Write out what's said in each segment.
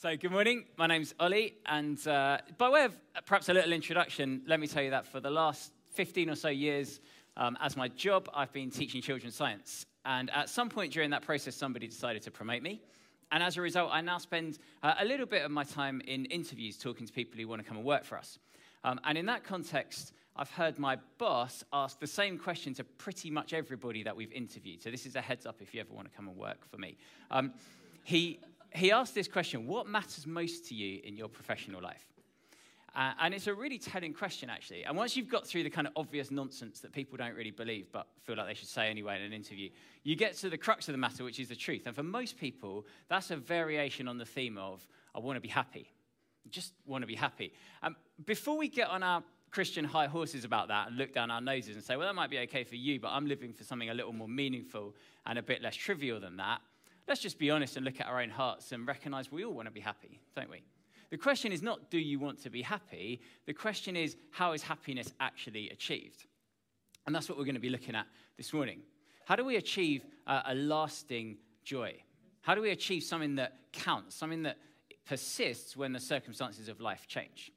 So, good morning. My name's Ollie, and uh, by way of perhaps a little introduction, let me tell you that for the last 15 or so years, um, as my job, I've been teaching children science. And at some point during that process, somebody decided to promote me. And as a result, I now spend uh, a little bit of my time in interviews talking to people who want to come and work for us. Um, and in that context, I've heard my boss ask the same question to pretty much everybody that we've interviewed. So this is a heads up if you ever want to come and work for me. Um, he, he asked this question What matters most to you in your professional life? Uh, and it's a really telling question, actually. And once you've got through the kind of obvious nonsense that people don't really believe but feel like they should say anyway in an interview, you get to the crux of the matter, which is the truth. And for most people, that's a variation on the theme of, I want to be happy. Just want to be happy. Um, before we get on our Christian high horses about that and look down our noses and say, well, that might be okay for you, but I'm living for something a little more meaningful and a bit less trivial than that, let's just be honest and look at our own hearts and recognize we all want to be happy, don't we? The question is not, do you want to be happy? The question is, how is happiness actually achieved? And that's what we're going to be looking at this morning. How do we achieve uh, a lasting joy? How do we achieve something that counts, something that persists when the circumstances of life change?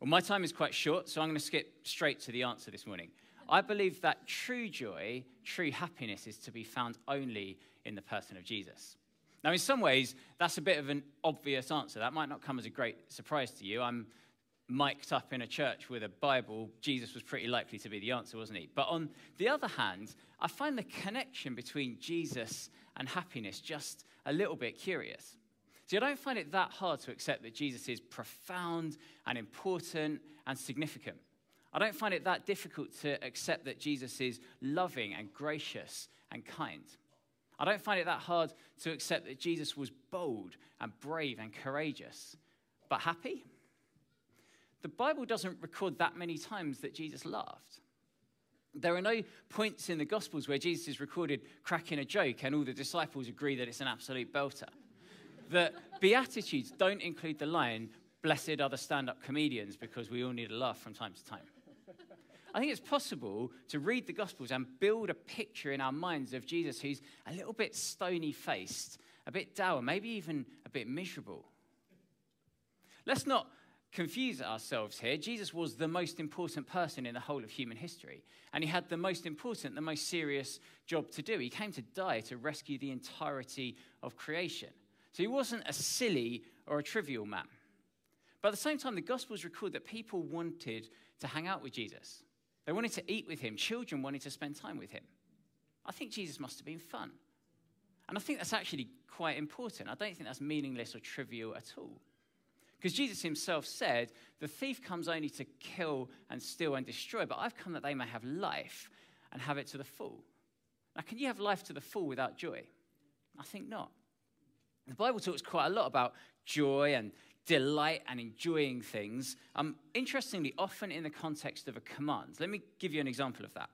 Well, my time is quite short, so I'm going to skip straight to the answer this morning. I believe that true joy, true happiness is to be found only in the person of Jesus. Now, in some ways, that's a bit of an obvious answer. That might not come as a great surprise to you. I'm mic'd up in a church with a Bible. Jesus was pretty likely to be the answer, wasn't he? But on the other hand, I find the connection between Jesus and happiness just a little bit curious. See, I don't find it that hard to accept that Jesus is profound and important and significant. I don't find it that difficult to accept that Jesus is loving and gracious and kind. I don't find it that hard to accept that Jesus was bold and brave and courageous, but happy. The Bible doesn't record that many times that Jesus laughed. There are no points in the Gospels where Jesus is recorded cracking a joke and all the disciples agree that it's an absolute belter. The Beatitudes don't include the line, Blessed are the stand up comedians, because we all need a laugh from time to time. I think it's possible to read the Gospels and build a picture in our minds of Jesus who's a little bit stony faced, a bit dour, maybe even a bit miserable. Let's not confuse ourselves here. Jesus was the most important person in the whole of human history, and he had the most important, the most serious job to do. He came to die to rescue the entirety of creation. So he wasn't a silly or a trivial man. But at the same time, the Gospels record that people wanted to hang out with Jesus. They wanted to eat with him. Children wanted to spend time with him. I think Jesus must have been fun. And I think that's actually quite important. I don't think that's meaningless or trivial at all. Because Jesus himself said, The thief comes only to kill and steal and destroy, but I've come that they may have life and have it to the full. Now, can you have life to the full without joy? I think not. The Bible talks quite a lot about joy and delight and enjoying things, um, interestingly, often in the context of a command. Let me give you an example of that.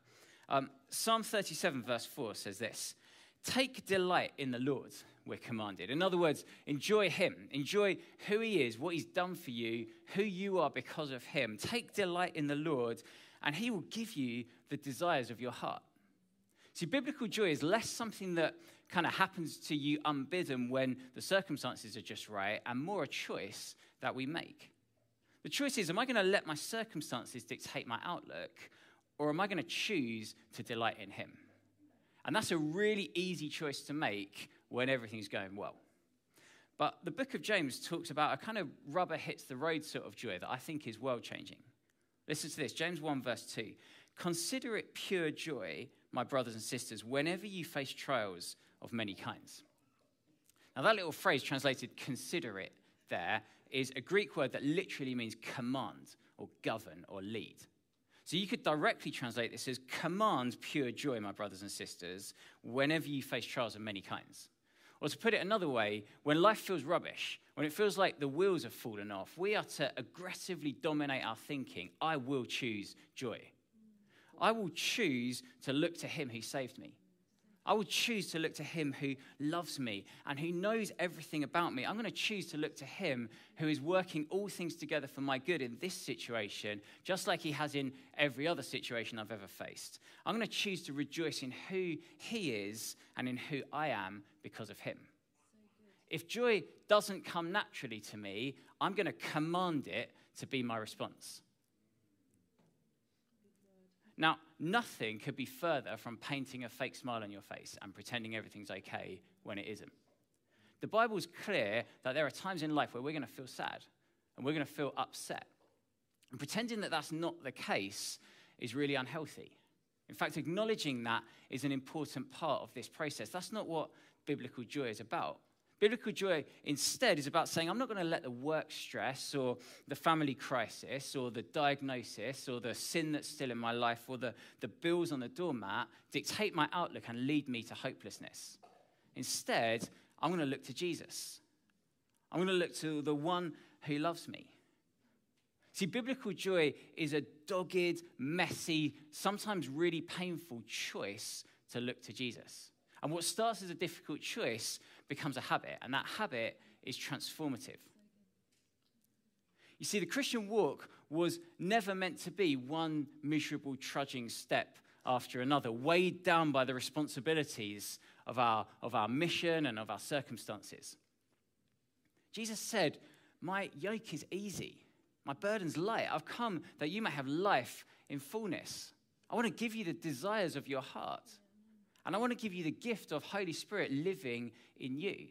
Um, Psalm 37, verse 4 says this Take delight in the Lord, we're commanded. In other words, enjoy Him, enjoy who He is, what He's done for you, who you are because of Him. Take delight in the Lord, and He will give you the desires of your heart. See, biblical joy is less something that kind of happens to you unbidden when the circumstances are just right, and more a choice that we make. The choice is am I going to let my circumstances dictate my outlook, or am I going to choose to delight in Him? And that's a really easy choice to make when everything's going well. But the book of James talks about a kind of rubber hits the road sort of joy that I think is world changing. Listen to this James 1, verse 2. Consider it pure joy, my brothers and sisters, whenever you face trials of many kinds. Now, that little phrase translated consider it there is a Greek word that literally means command or govern or lead. So you could directly translate this as command pure joy, my brothers and sisters, whenever you face trials of many kinds. Or to put it another way, when life feels rubbish, when it feels like the wheels have fallen off, we are to aggressively dominate our thinking. I will choose joy. I will choose to look to him who saved me. I will choose to look to him who loves me and who knows everything about me. I'm going to choose to look to him who is working all things together for my good in this situation, just like he has in every other situation I've ever faced. I'm going to choose to rejoice in who he is and in who I am because of him. if joy doesn't come naturally to me, I'm going to command it to be my response. Now, nothing could be further from painting a fake smile on your face and pretending everything's okay when it isn't. The Bible's clear that there are times in life where we're going to feel sad and we're going to feel upset. And pretending that that's not the case is really unhealthy. In fact, acknowledging that is an important part of this process. That's not what biblical joy is about. Biblical joy instead is about saying, I'm not going to let the work stress or the family crisis or the diagnosis or the sin that's still in my life or the, the bills on the doormat dictate my outlook and lead me to hopelessness. Instead, I'm going to look to Jesus. I'm going to look to the one who loves me. See, biblical joy is a dogged, messy, sometimes really painful choice to look to Jesus. And what starts as a difficult choice becomes a habit, and that habit is transformative. You see, the Christian walk was never meant to be one miserable, trudging step after another, weighed down by the responsibilities of our, of our mission and of our circumstances. Jesus said, My yoke is easy, my burden's light. I've come that you may have life in fullness. I want to give you the desires of your heart. And I want to give you the gift of Holy Spirit living in you.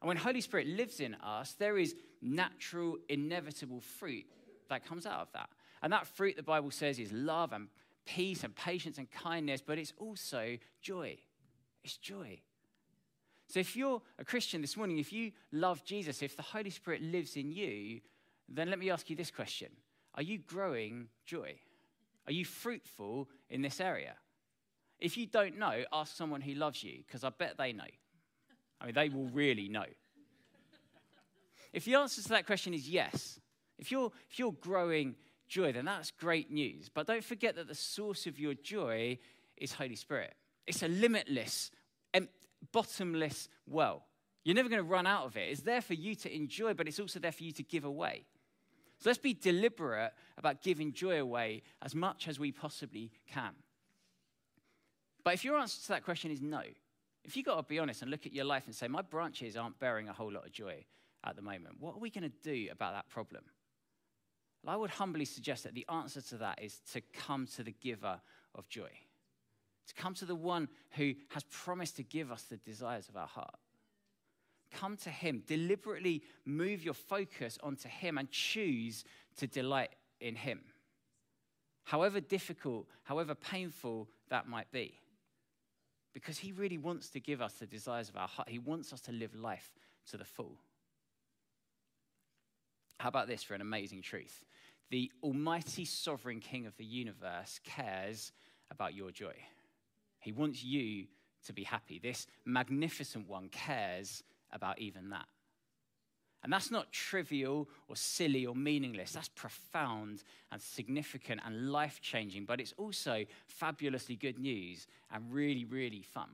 And when Holy Spirit lives in us, there is natural, inevitable fruit that comes out of that. And that fruit, the Bible says, is love and peace and patience and kindness, but it's also joy. It's joy. So if you're a Christian this morning, if you love Jesus, if the Holy Spirit lives in you, then let me ask you this question Are you growing joy? Are you fruitful in this area? If you don't know, ask someone who loves you, because I bet they know. I mean, they will really know. If the answer to that question is yes, if you're, if you're growing joy, then that's great news. But don't forget that the source of your joy is Holy Spirit. It's a limitless, bottomless well. You're never going to run out of it. It's there for you to enjoy, but it's also there for you to give away. So let's be deliberate about giving joy away as much as we possibly can. But if your answer to that question is no, if you've got to be honest and look at your life and say, my branches aren't bearing a whole lot of joy at the moment, what are we going to do about that problem? Well, I would humbly suggest that the answer to that is to come to the giver of joy, to come to the one who has promised to give us the desires of our heart. Come to him, deliberately move your focus onto him and choose to delight in him. However difficult, however painful that might be because He really wants to give us the desires of our heart. He wants us to live life to the full. How about this for an amazing truth? The Almighty Sovereign King of the universe cares about your joy. He wants you to be happy. This magnificent one cares about even that. And that's not trivial or silly or meaningless. That's profound and significant and life changing, but it's also fabulously good news and really, really fun.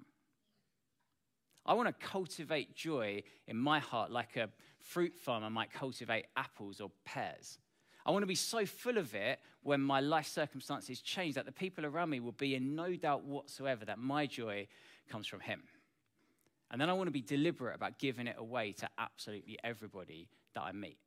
I want to cultivate joy in my heart like a fruit farmer might cultivate apples or pears. I want to be so full of it when my life circumstances change that the people around me will be in no doubt whatsoever that my joy comes from Him. And then I want to be deliberate about giving it away to absolutely everybody that I meet.